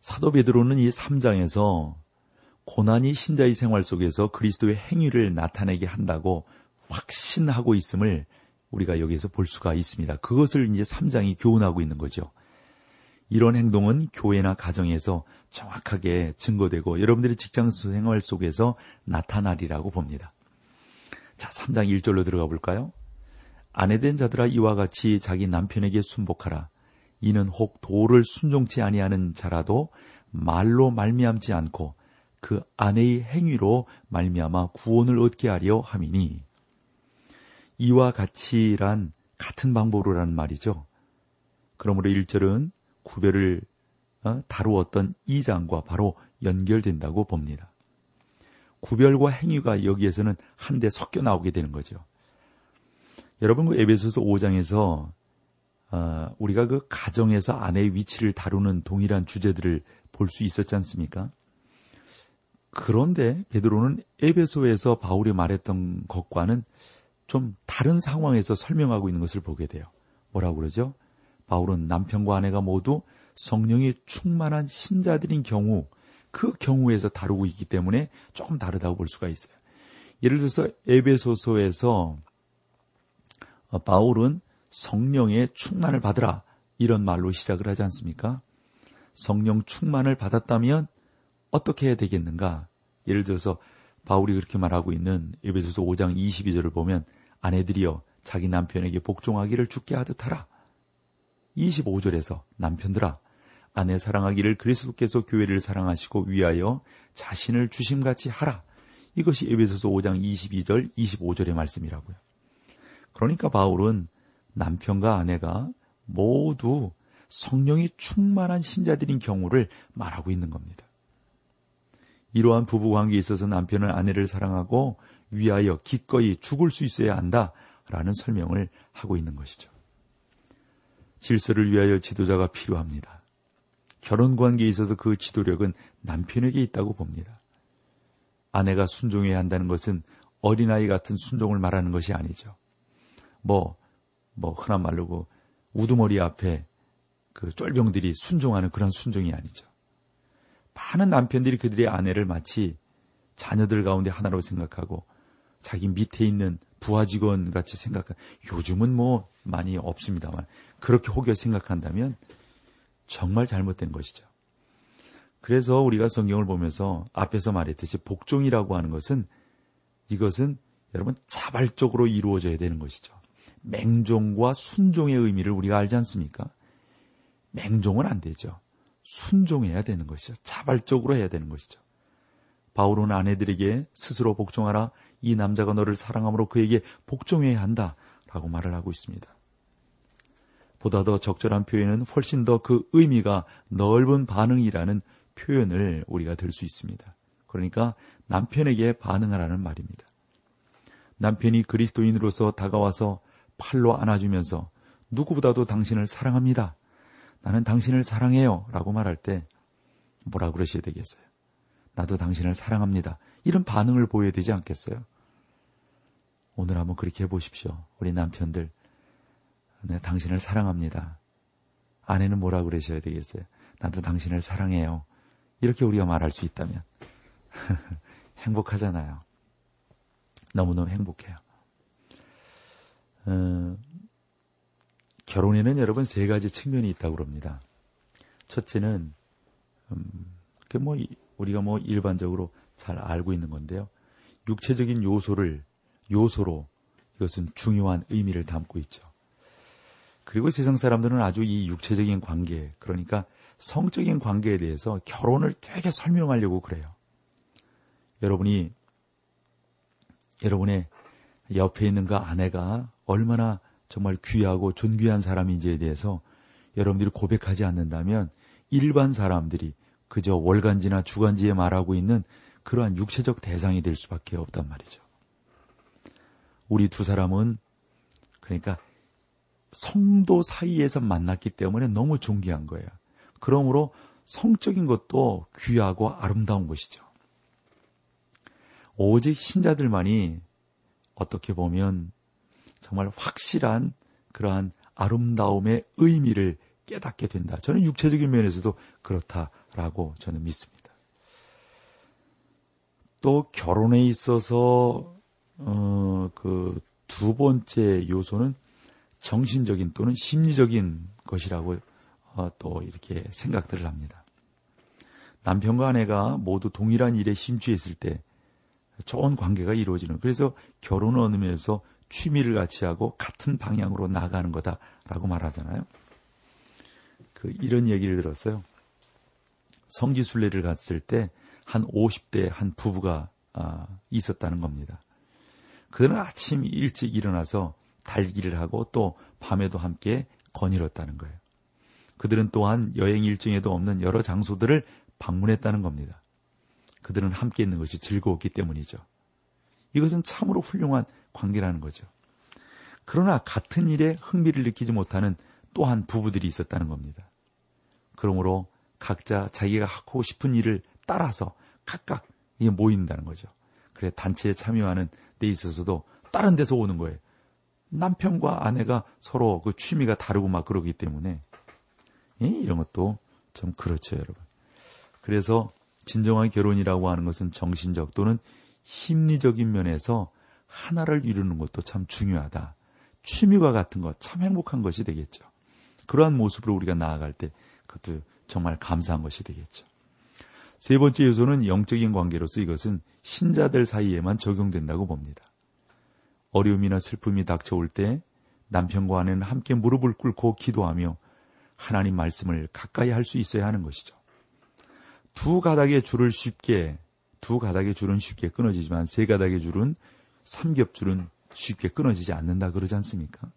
사도 베드로는 이 3장에서 고난이 신자의 생활 속에서 그리스도의 행위를 나타내게 한다고 확신하고 있음을 우리가 여기에서 볼 수가 있습니다. 그것을 이제 3장이 교훈하고 있는 거죠. 이런 행동은 교회나 가정에서 정확하게 증거되고 여러분들의 직장 생활 속에서 나타나리라고 봅니다. 자, 3장 1절로 들어가 볼까요? 아내된 자들아 이와 같이 자기 남편에게 순복하라. 이는 혹 도를 순종치 아니하는 자라도 말로 말미암지 않고 그 아내의 행위로 말미암아 구원을 얻게 하려 함이니 이와 같이란 같은 방법으로라는 말이죠. 그러므로 1절은 구별을 어, 다루었던 2장과 바로 연결된다고 봅니다. 구별과 행위가 여기에서는 한데 섞여 나오게 되는 거죠. 여러분 그 에베소서 5장에서 어, 우리가 그 가정에서 아내의 위치를 다루는 동일한 주제들을 볼 수 있었지 않습니까? 그런데 베드로는 에베소에서 바울이 말했던 것과는 좀 다른 상황에서 설명하고 있는 것을 보게 돼요. 뭐라고 그러죠? 바울은 남편과 아내가 모두 성령이 충만한 신자들인 경우 그 경우에서 다루고 있기 때문에 조금 다르다고 볼 수가 있어요. 예를 들어서 에베소서에서 어, 바울은 성령의 충만을 받으라 이런 말로 시작을 하지 않습니까? 성령 충만을 받았다면 어떻게 해야 되겠는가? 예를 들어서 바울이 그렇게 말하고 있는 에베소서 5장 22절을 보면 아내들이여 자기 남편에게 복종하기를 죽게 하듯 하라. 25절에서 남편들아 아내 사랑하기를 그리스도께서 교회를 사랑하시고 위하여 자신을 주심같이 하라. 이것이 에베소서 5장 22절 25절의 말씀이라고요. 그러니까 바울은 남편과 아내가 모두 성령이 충만한 신자들인 경우를 말하고 있는 겁니다. 이러한 부부 관계에 있어서 남편은 아내를 사랑하고 위하여 기꺼이 죽을 수 있어야 한다 라는 설명을 하고 있는 것이죠. 질서를 위하여 지도자가 필요합니다. 결혼 관계에 있어서 그 지도력은 남편에게 있다고 봅니다. 아내가 순종해야 한다는 것은 어린아이 같은 순종을 말하는 것이 아니죠. 뭐, 뭐, 흔한 말로 그 우두머리 앞에 그 쫄병들이 순종하는 그런 순종이 아니죠. 많은 남편들이 그들의 아내를 마치 자녀들 가운데 하나로 생각하고 자기 밑에 있는 부하 직원 같이 생각한 요즘은 뭐 많이 없습니다만 그렇게 혹여 생각한다면 정말 잘못된 것이죠. 그래서 우리가 성경을 보면서 앞에서 말했듯이 복종이라고 하는 것은 이것은 여러분 자발적으로 이루어져야 되는 것이죠. 맹종과 순종의 의미를 우리가 알지 않습니까? 맹종은 안 되죠. 순종해야 되는 것이죠. 자발적으로 해야 되는 것이죠. 바울은 아내들에게 스스로 복종하라. 이 남자가 너를 사랑함으로 그에게 복종해야 한다. 라고 말을 하고 있습니다. 보다 더 적절한 표현은 훨씬 더 그 의미가 넓은 반응이라는 표현을 우리가 들 수 있습니다. 그러니까 남편에게 반응하라는 말입니다. 남편이 그리스도인으로서 다가와서 팔로 안아주면서 누구보다도 당신을 사랑합니다. 나는 당신을 사랑해요. 라고 말할 때 뭐라 그러셔야 되겠어요? 나도 당신을 사랑합니다. 이런 반응을 보여야 되지 않겠어요? 오늘 한번 그렇게 해보십시오. 우리 남편들. 네, 당신을 사랑합니다. 아내는 뭐라 그러셔야 되겠어요? 나도 당신을 사랑해요. 이렇게 우리가 말할 수 있다면 행복하잖아요. 너무너무 행복해요. 어, 결혼에는 여러분 세 가지 측면이 있다고 그럽니다. 첫째는 음, 그뭐 우리가 뭐 일반적으로 잘 알고 있는 건데요. 육체적인 요소를 요소로 이것은 중요한 의미를 담고 있죠. 그리고 세상 사람들은 아주 이 육체적인 관계, 그러니까 성적인 관계에 대해서 결혼을 되게 설명하려고 그래요. 여러분이 여러분의 옆에 있는 그 아내가 얼마나 정말 귀하고 존귀한 사람인지에 대해서 여러분들이 고백하지 않는다면 일반 사람들이 그저 월간지나 주간지에 말하고 있는 그러한 육체적 대상이 될 수밖에 없단 말이죠. 우리 두 사람은 그러니까 성도 사이에서 만났기 때문에 너무 존귀한 거예요. 그러므로 성적인 것도 귀하고 아름다운 것이죠. 오직 신자들만이 어떻게 보면 정말 확실한 그러한 아름다움의 의미를 깨닫게 된다. 저는 육체적인 면에서도 그렇다라고 저는 믿습니다. 또 결혼에 있어서 어, 그 두 번째 요소는 정신적인 또는 심리적인 것이라고 어, 또 이렇게 생각들을 합니다. 남편과 아내가 모두 동일한 일에 심취했을 때 좋은 관계가 이루어지는 그래서 결혼을 얻으면서 취미를 같이 하고 같은 방향으로 나가는 거다라고 말하잖아요. 그 이런 얘기를 들었어요. 성지 순례를 갔을 때 한 50대 한 부부가 아, 있었다는 겁니다. 그들은 아침 일찍 일어나서 달기를 하고 또 밤에도 함께 거닐었다는 거예요. 그들은 또한 여행 일정에도 없는 여러 장소들을 방문했다는 겁니다. 그들은 함께 있는 것이 즐거웠기 때문이죠. 이것은 참으로 훌륭한 관계라는 거죠. 그러나 같은 일에 흥미를 느끼지 못하는 또한 부부들이 있었다는 겁니다. 그러므로 각자 자기가 하고 싶은 일을 따라서 각각 모인다는 거죠. 그래 단체에 참여하는 데 있어서도 다른 데서 오는 거예요. 남편과 아내가 서로 그 취미가 다르고 막 그러기 때문에 예? 이런 것도 좀 그렇죠, 여러분. 그래서 진정한 결혼이라고 하는 것은 정신적 또는 심리적인 면에서 하나를 이루는 것도 참 중요하다. 취미와 같은 것 참 행복한 것이 되겠죠. 그러한 모습으로 우리가 나아갈 때 그것도 정말 감사한 것이 되겠죠. 세 번째 요소는 영적인 관계로서 이것은 신자들 사이에만 적용된다고 봅니다. 어려움이나 슬픔이 닥쳐올 때 남편과 아내는 함께 무릎을 꿇고 기도하며 하나님 말씀을 가까이 할 수 있어야 하는 것이죠. 두 가닥의 줄을 쉽게 두 가닥의 줄은 쉽게 끊어지지만 세 가닥의 줄은 삼겹줄은 쉽게 끊어지지 않는다 그러지 않습니까?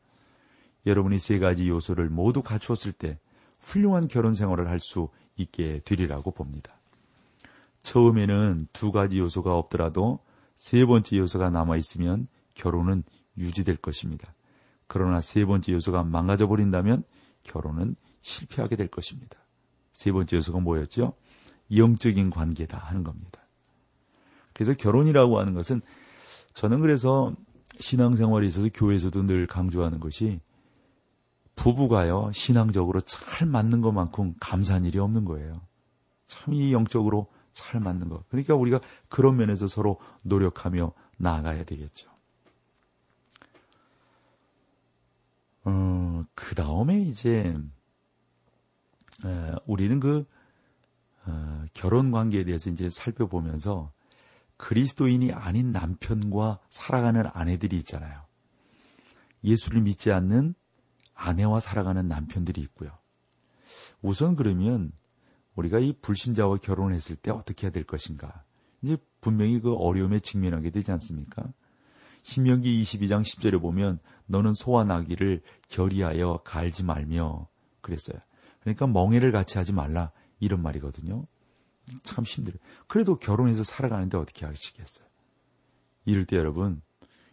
여러분이 세 가지 요소를 모두 갖추었을 때 훌륭한 결혼 생활을 할 수 있게 되리라고 봅니다. 처음에는 두 가지 요소가 없더라도 세 번째 요소가 남아 있으면 결혼은 유지될 것입니다. 그러나 세 번째 요소가 망가져 버린다면 결혼은 실패하게 될 것입니다. 세 번째 요소가 뭐였죠? 영적인 관계다 하는 겁니다. 그래서 결혼이라고 하는 것은 저는 그래서 신앙생활에 있어서 교회에서도 늘 강조하는 것이 부부가요, 신앙적으로 잘 맞는 것만큼 감사한 일이 없는 거예요. 참 이 영적으로 잘 맞는 것. 그러니까 우리가 그런 면에서 서로 노력하며 나아가야 되겠죠. 어, 그 다음에 이제, 에, 우리는 그, 어, 결혼 관계에 대해서 이제 살펴보면서 그리스도인이 아닌 남편과 살아가는 아내들이 있잖아요. 예수를 믿지 않는 아내와 살아가는 남편들이 있고요. 우선 그러면 우리가 이 불신자와 결혼을 했을 때 어떻게 해야 될 것인가? 이제 분명히 그 어려움에 직면하게 되지 않습니까? 신명기 22장 10절에 보면 너는 소와 나귀를 결의하여 갈지 말며 그랬어요. 그러니까 멍해를 같이 하지 말라 이런 말이거든요. 참 힘들어요. 그래도 결혼해서 살아가는데 어떻게 하시겠어요? 이럴 때 여러분,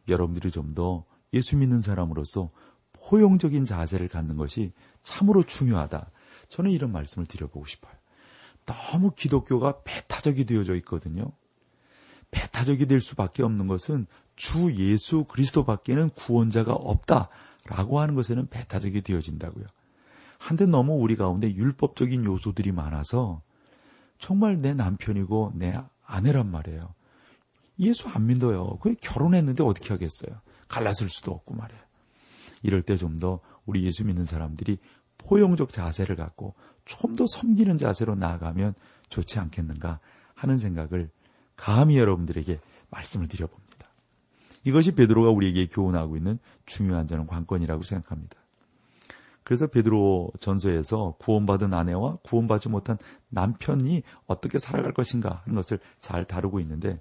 여러분들이 좀 더 예수 믿는 사람으로서 포용적인 자세를 갖는 것이 참으로 중요하다. 저는 이런 말씀을 드려보고 싶어요. 너무 기독교가 배타적이 되어져 있거든요. 배타적이 될 수밖에 없는 것은 주 예수 그리스도밖에는 구원자가 없다라고 하는 것에는 배타적이 되어진다고요. 한데 너무 우리 가운데 율법적인 요소들이 많아서 정말 내 남편이고 내 아내란 말이에요. 예수 안 믿어요. 그 결혼했는데 어떻게 하겠어요? 갈라설 수도 없고 말이에요. 이럴 때 좀 더 우리 예수 믿는 사람들이 포용적 자세를 갖고 좀 더 섬기는 자세로 나아가면 좋지 않겠는가 하는 생각을 감히 여러분들에게 말씀을 드려봅니다. 이것이 베드로가 우리에게 교훈하고 있는 중요한 저는 관건이라고 생각합니다. 그래서 베드로 전서에서 구원받은 아내와 구원받지 못한 남편이 어떻게 살아갈 것인가 하는 것을 잘 다루고 있는데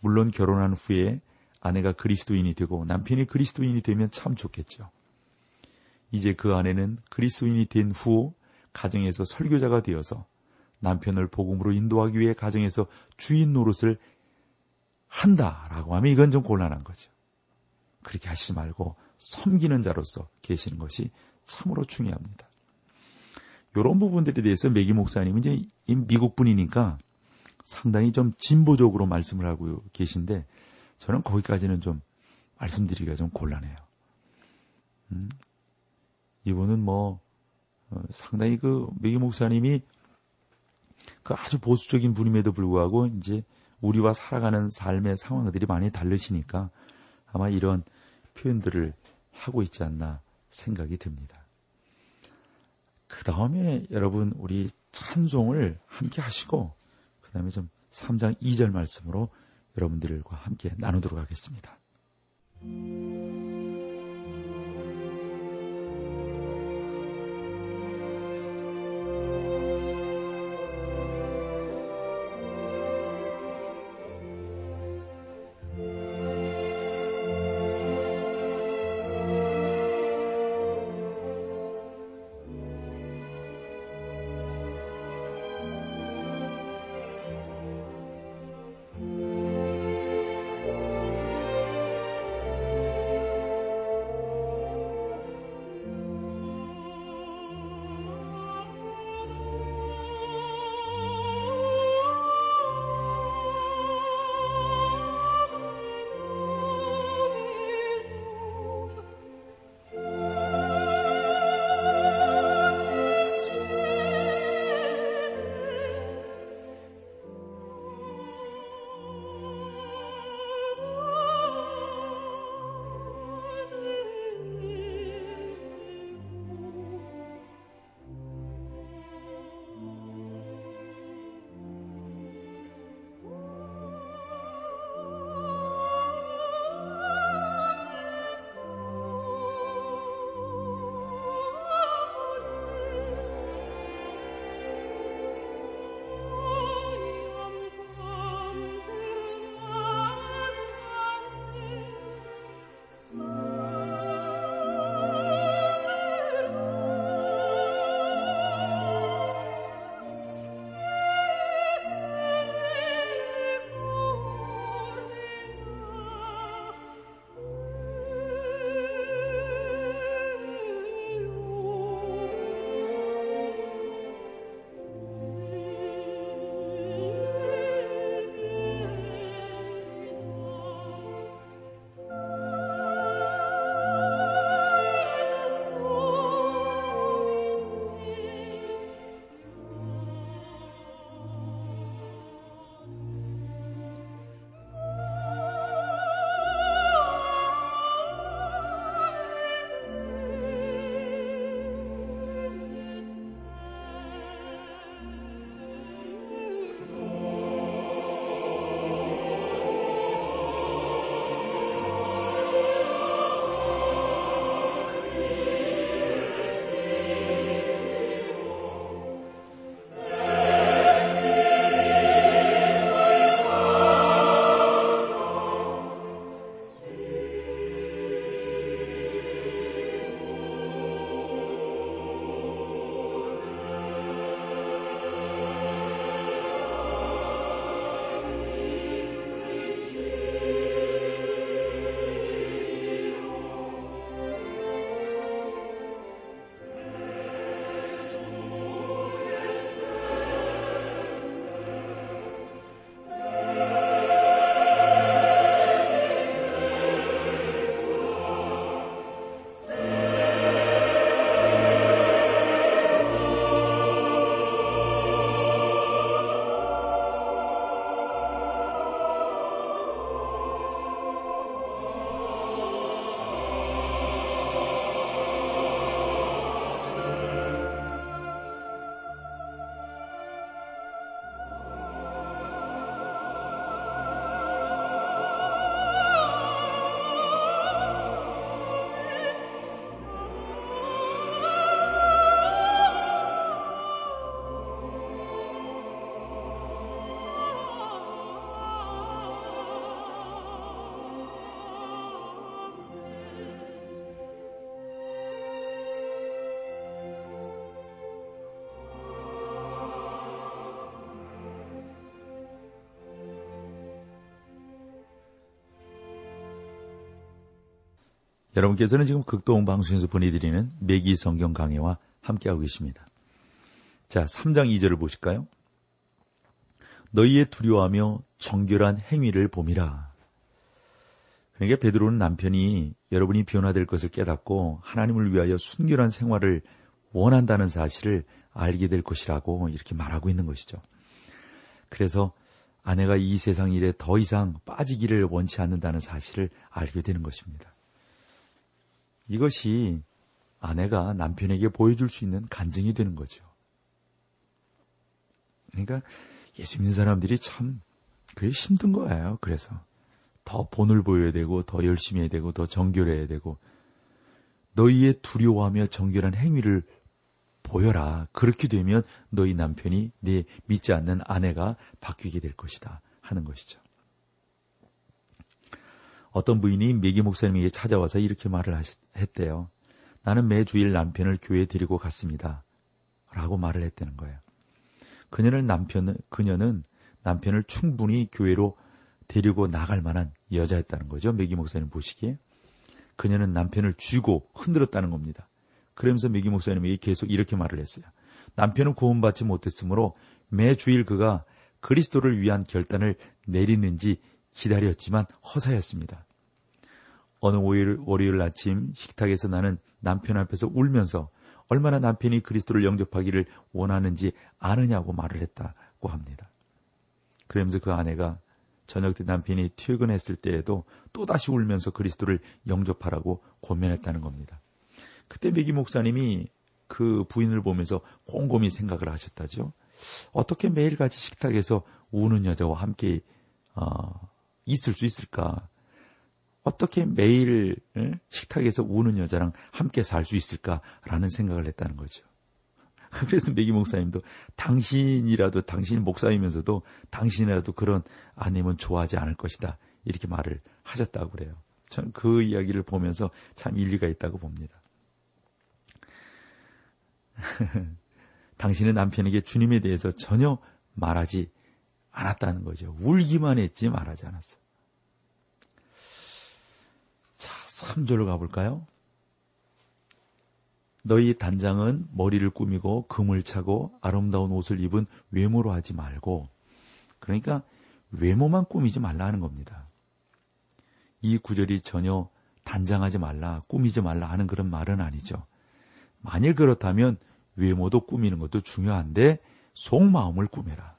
물론 결혼한 후에 아내가 그리스도인이 되고 남편이 그리스도인이 되면 참 좋겠죠. 이제 그 아내는 그리스도인이 된 후 가정에서 설교자가 되어서 남편을 복음으로 인도하기 위해 가정에서 주인 노릇을 한다라고 하면 이건 좀 곤란한 거죠. 그렇게 하시지 말고 섬기는 자로서 계시는 것이 참으로 중요합니다. 이런 부분들에 대해서 매기 목사님은 이제 미국 분이니까 상당히 좀 진보적으로 말씀을 하고 계신데 저는 거기까지는 좀 말씀드리기가 좀 곤란해요. 음, 이분은 뭐 어, 상당히 그 매기 목사님이 그 아주 보수적인 분임에도 불구하고 이제 우리와 살아가는 삶의 상황들이 많이 다르시니까 아마 이런 표현들을 하고 있지 않나 생각이 듭니다. 그 다음에 여러분 우리 찬송을 함께 하시고 그 다음에 좀 3장 2절 말씀으로 여러분들과 함께 나누도록 하겠습니다. 여러분께서는 지금 극동 방송에서 보내드리는 매기 성경 강해와 함께하고 계십니다. 자, 3장 2절을 보실까요? 너희의 두려워하며 정결한 행위를 봄이라. 그러니까 베드로는 남편이 여러분이 변화될 것을 깨닫고 하나님을 위하여 순결한 생활을 원한다는 사실을 알게 될 것이라고 이렇게 말하고 있는 것이죠. 그래서 아내가 이 세상 일에 더 이상 빠지기를 원치 않는다는 사실을 알게 되는 것입니다. 이것이 아내가 남편에게 보여줄 수 있는 간증이 되는 거죠. 그러니까 예수 믿는 사람들이 참 그게 힘든 거예요. 그래서 더 본을 보여야 되고 더 열심히 해야 되고 더 정결해야 되고 너희의 두려워하며 정결한 행위를 보여라. 그렇게 되면 너희 남편이 네 믿지 않는 아내가 바뀌게 될 것이다. 하는 것이죠. 어떤 부인이 메기 목사님에게 찾아와서 이렇게 말을 했대요. 나는 매주일 남편을 교회에 데리고 갔습니다. 라고 말을 했다는 거예요. 그녀는 남편, 그녀는 남편을 충분히 교회로 데리고 나갈 만한 여자였다는 거죠. 메기 목사님 보시기에. 그녀는 남편을 쥐고 흔들었다는 겁니다. 그러면서 메기 목사님에게 계속 이렇게 말을 했어요. 남편은 구원받지 못했으므로 매주일 그가 그리스도를 위한 결단을 내리는지 기다렸지만 허사였습니다. 어느 월요일, 월요일 아침 식탁에서 나는 남편 앞에서 울면서 얼마나 남편이 그리스도를 영접하기를 원하는지 아느냐고 말을 했다고 합니다. 그러면서 그 아내가 저녁 때 남편이 퇴근했을 때에도 또다시 울면서 그리스도를 영접하라고 권면했다는 겁니다. 그때 메기 목사님이 그 부인을 보면서 곰곰이 생각을 하셨다죠. 어떻게 매일같이 식탁에서 우는 여자와 함께 어, 있을 수 있을까? 어떻게 매일 식탁에서 우는 여자랑 함께 살 수 있을까라는 생각을 했다는 거죠. 그래서 메기 목사님도 당신이라도 당신이 목사이면서도 당신이라도 그런 아내면 좋아하지 않을 것이다 이렇게 말을 하셨다고 그래요. 저는 그 이야기를 보면서 참 일리가 있다고 봅니다. 당신의 남편에게 주님에 대해서 전혀 말하지 않았다는 거죠. 울기만 했지 말하지 않았어. 자, 3절로 가볼까요? 너희 단장은 머리를 꾸미고 금을 차고 아름다운 옷을 입은 외모로 하지 말고, 그러니까 외모만 꾸미지 말라 하는 겁니다. 이 구절이 전혀 단장하지 말라, 꾸미지 말라 하는 그런 말은 아니죠. 만일 그렇다면 외모도 꾸미는 것도 중요한데 속마음을 꾸며라.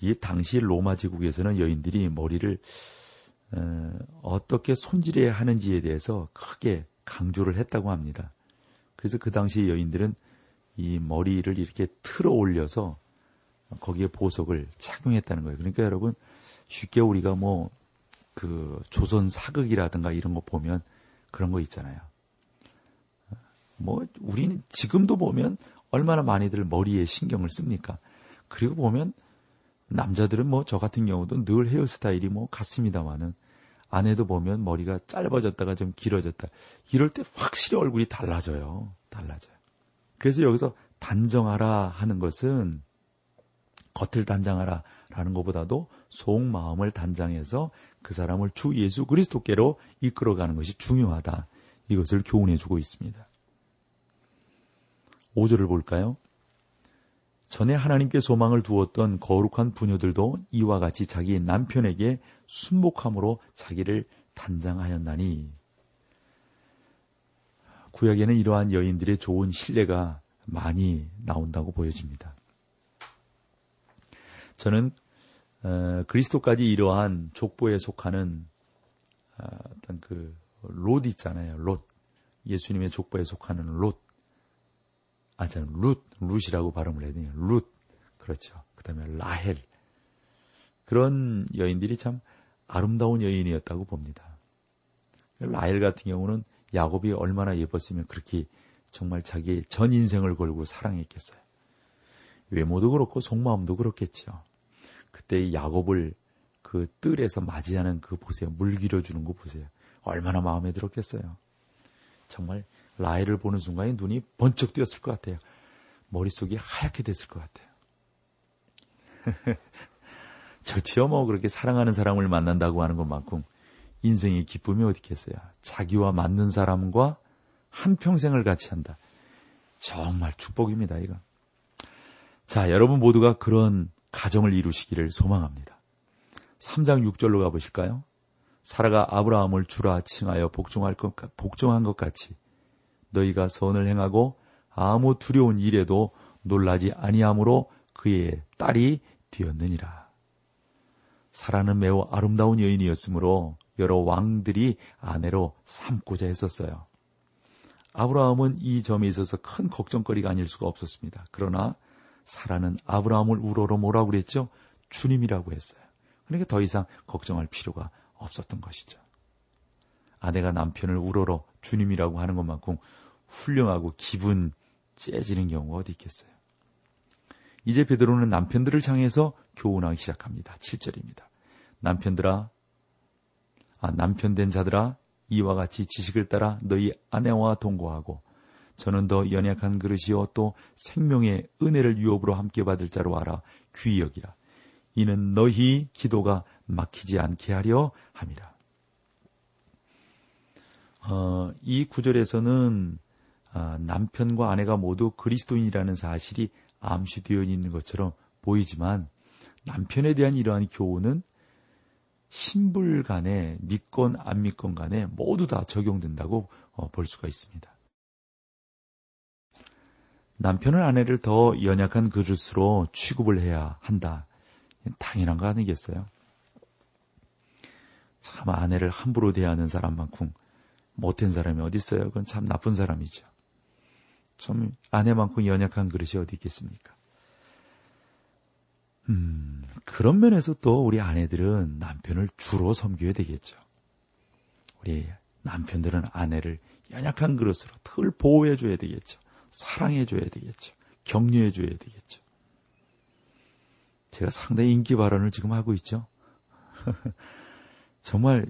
이 당시 로마 제국에서는 여인들이 머리를 어, 떻게 손질해야 하는지에 대해서 크게 강조를 했다고 합니다. 그래서 그 당시 여인들은 이 머리를 이렇게 틀어 올려서 거기에 보석을 착용했다는 거예요. 그러니까 여러분 쉽게 우리가 뭐 그 조선 사극이라든가 이런 거 보면 그런 거 있잖아요. 뭐 우리는 지금도 보면 얼마나 많이들 머리에 신경을 씁니까? 그리고 보면 남자들은 뭐 저 같은 경우도 늘 헤어스타일이 뭐 같습니다만은 아내도 보면 머리가 짧아졌다가 좀 길어졌다. 이럴 때 확실히 얼굴이 달라져요. 달라져요. 그래서 여기서 단정하라 하는 것은 겉을 단장하라 라는 것보다도 속마음을 단장해서 그 사람을 주 예수 그리스도께로 이끌어가는 것이 중요하다. 이것을 교훈해 주고 있습니다. 5절을 볼까요? 전에 하나님께 소망을 두었던 거룩한 부녀들도 이와 같이 자기 남편에게 순복함으로 자기를 단장하였나니 구약에는 이러한 여인들의 좋은 신뢰가 많이 나온다고 보여집니다. 저는 어, 그리스도까지 이러한 족보에 속하는 어, 어떤 그 롯 있잖아요. 롯 예수님의 족보에 속하는 롯 아, 저 룻, 룻이라고 발음을 해야 되요 룻. 그렇죠. 그 다음에 라헬. 그런 여인들이 참 아름다운 여인이었다고 봅니다. 라헬 같은 경우는 야곱이 얼마나 예뻤으면 그렇게 정말 자기의 전 인생을 걸고 사랑했겠어요. 외모도 그렇고 속마음도 그렇겠죠. 그때 야곱을 그 뜰에서 맞이하는 그 보세요. 물 길어주는 거 보세요. 얼마나 마음에 들었겠어요. 정말 라헬을 보는 순간에 눈이 번쩍 뜨였을 것 같아요. 머릿속이 하얗게 됐을 것 같아요. 좋지요, 뭐, 그렇게 사랑하는 사람을 만난다고 하는 것만큼 인생의 기쁨이 어디 있겠어요? 자기와 맞는 사람과 한평생을 같이 한다. 정말 축복입니다, 이거. 자, 여러분 모두가 그런 가정을 이루시기를 소망합니다. 3장 6절로 가보실까요? 사라가 아브라함을 주라 칭하여 복종할 것, 복종한 것 같이 너희가 선을 행하고 아무 두려운 일에도 놀라지 아니함으로 그의 딸이 되었느니라. 사라는 매우 아름다운 여인이었으므로 여러 왕들이 아내로 삼고자 했었어요. 아브라함은 이 점에 있어서 큰 걱정거리가 아닐 수가 없었습니다. 그러나 사라는 아브라함을 우러러 뭐라고 그랬죠? 주님이라고 했어요. 그러니까 더 이상 걱정할 필요가 없었던 것이죠. 아내가 남편을 우러러 주님이라고 하는 것만큼 훌륭하고 기분 째지는 경우가 어디 있겠어요. 이제 베드로는 남편들을 향해서 교훈하기 시작합니다. 7절입니다. 남편들아, 아, 남편 된 자들아, 이와 같이 지식을 따라 너희 아내와 동거하고 저는 더 연약한 그릇이요 또 생명의 은혜를 유업으로 함께 받을 자로 알아 귀히 여기라. 이는 너희 기도가 막히지 않게 하려 함이라. 어, 이 구절에서는 아, 남편과 아내가 모두 그리스도인이라는 사실이 암시되어 있는 것처럼 보이지만 남편에 대한 이러한 교훈은 신불 간에 믿건 안 믿건 간에 모두 다 적용된다고 어, 볼 수가 있습니다. 남편은 아내를 더 연약한 그릇으로 취급을 해야 한다. 당연한 거 아니겠어요? 참 아내를 함부로 대하는 사람만큼 못된 사람이 어디 있어요? 그건 참 나쁜 사람이죠. 좀 아내만큼 연약한 그릇이 어디 있겠습니까? 음, 그런 면에서 또 우리 아내들은 남편을 주로 섬겨야 되겠죠. 우리 남편들은 아내를 연약한 그릇으로 덜 보호해줘야 되겠죠. 사랑해줘야 되겠죠. 격려해줘야 되겠죠. 제가 상당히 인기 발언을 지금 하고 있죠. 정말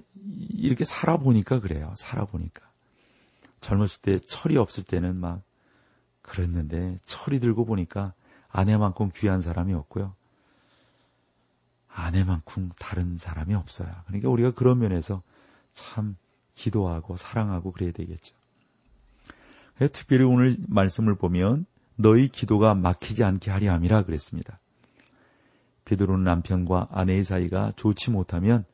이렇게 살아보니까 그래요. 살아보니까. 젊었을 때 철이 없을 때는 막 그랬는데 철이 들고 보니까 아내만큼 귀한 사람이 없고요. 아내만큼 다른 사람이 없어요. 그러니까 우리가 그런 면에서 참 기도하고 사랑하고 그래야 되겠죠. 특별히 오늘 말씀을 보면 너희 기도가 막히지 않게 하려 함이라 그랬습니다. 베드로는 남편과 아내의 사이가 좋지 못하면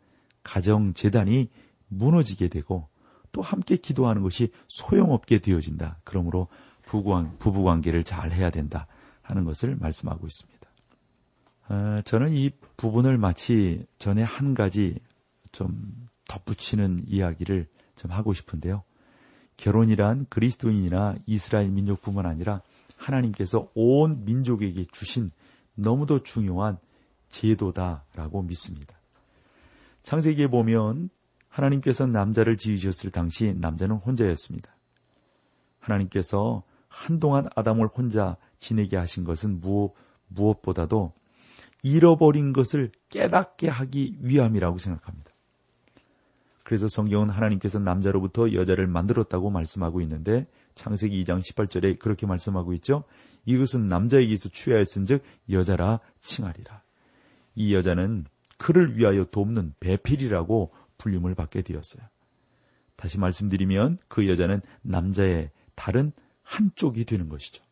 가정 재단이 무너지게 되고 또 함께 기도하는 것이 소용없게 되어진다. 그러므로 부부 관계를 잘 해야 된다 하는 것을 말씀하고 있습니다. 어, 저는 이 부분을 마치 전에 한 가지 좀 덧붙이는 이야기를 좀 하고 싶은데요. 결혼이란 그리스도인이나 이스라엘 민족뿐만 아니라 하나님께서 온 민족에게 주신 너무도 중요한 제도다라고 믿습니다. 창세기에 보면 하나님께서 남자를 지으셨을 당시 남자는 혼자였습니다. 하나님께서 한동안 아담을 혼자 지내게 하신 것은 무엇, 무엇보다도 잃어버린 것을 깨닫게 하기 위함이라고 생각합니다. 그래서 성경은 하나님께서 남자로부터 여자를 만들었다고 말씀하고 있는데 창세기 2장 18절에 그렇게 말씀하고 있죠. 이것은 남자에게서 취하였은즉 여자라 칭하리라. 이 여자는 그를 위하여 돕는 배필이라고 불림을 받게 되었어요. 다시 말씀드리면 그 여자는 남자의 다른 한쪽이 되는 것이죠.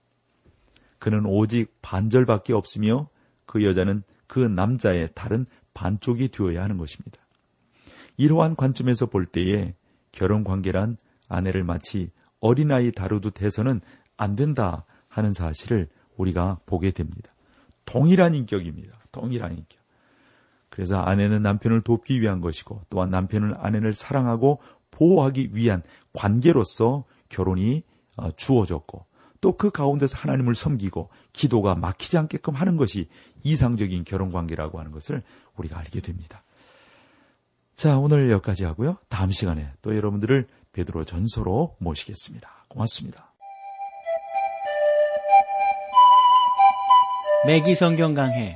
그는 오직 반절밖에 없으며 그 여자는 그 남자의 다른 반쪽이 되어야 하는 것입니다. 이러한 관점에서 볼 때에 결혼 관계란 아내를 마치 어린아이 다루듯 해서는 안 된다 하는 사실을 우리가 보게 됩니다. 동일한 인격입니다. 동일한 인격. 그래서 아내는 남편을 돕기 위한 것이고 또한 남편은 아내를 사랑하고 보호하기 위한 관계로서 결혼이 어, 주어졌고 또 그 가운데서 하나님을 섬기고 기도가 막히지 않게끔 하는 것이 이상적인 결혼 관계라고 하는 것을 우리가 알게 됩니다. 자, 오늘 여기까지 하고요. 다음 시간에 또 여러분들을 베드로 전서로 모시겠습니다. 고맙습니다. 매기 성경 강해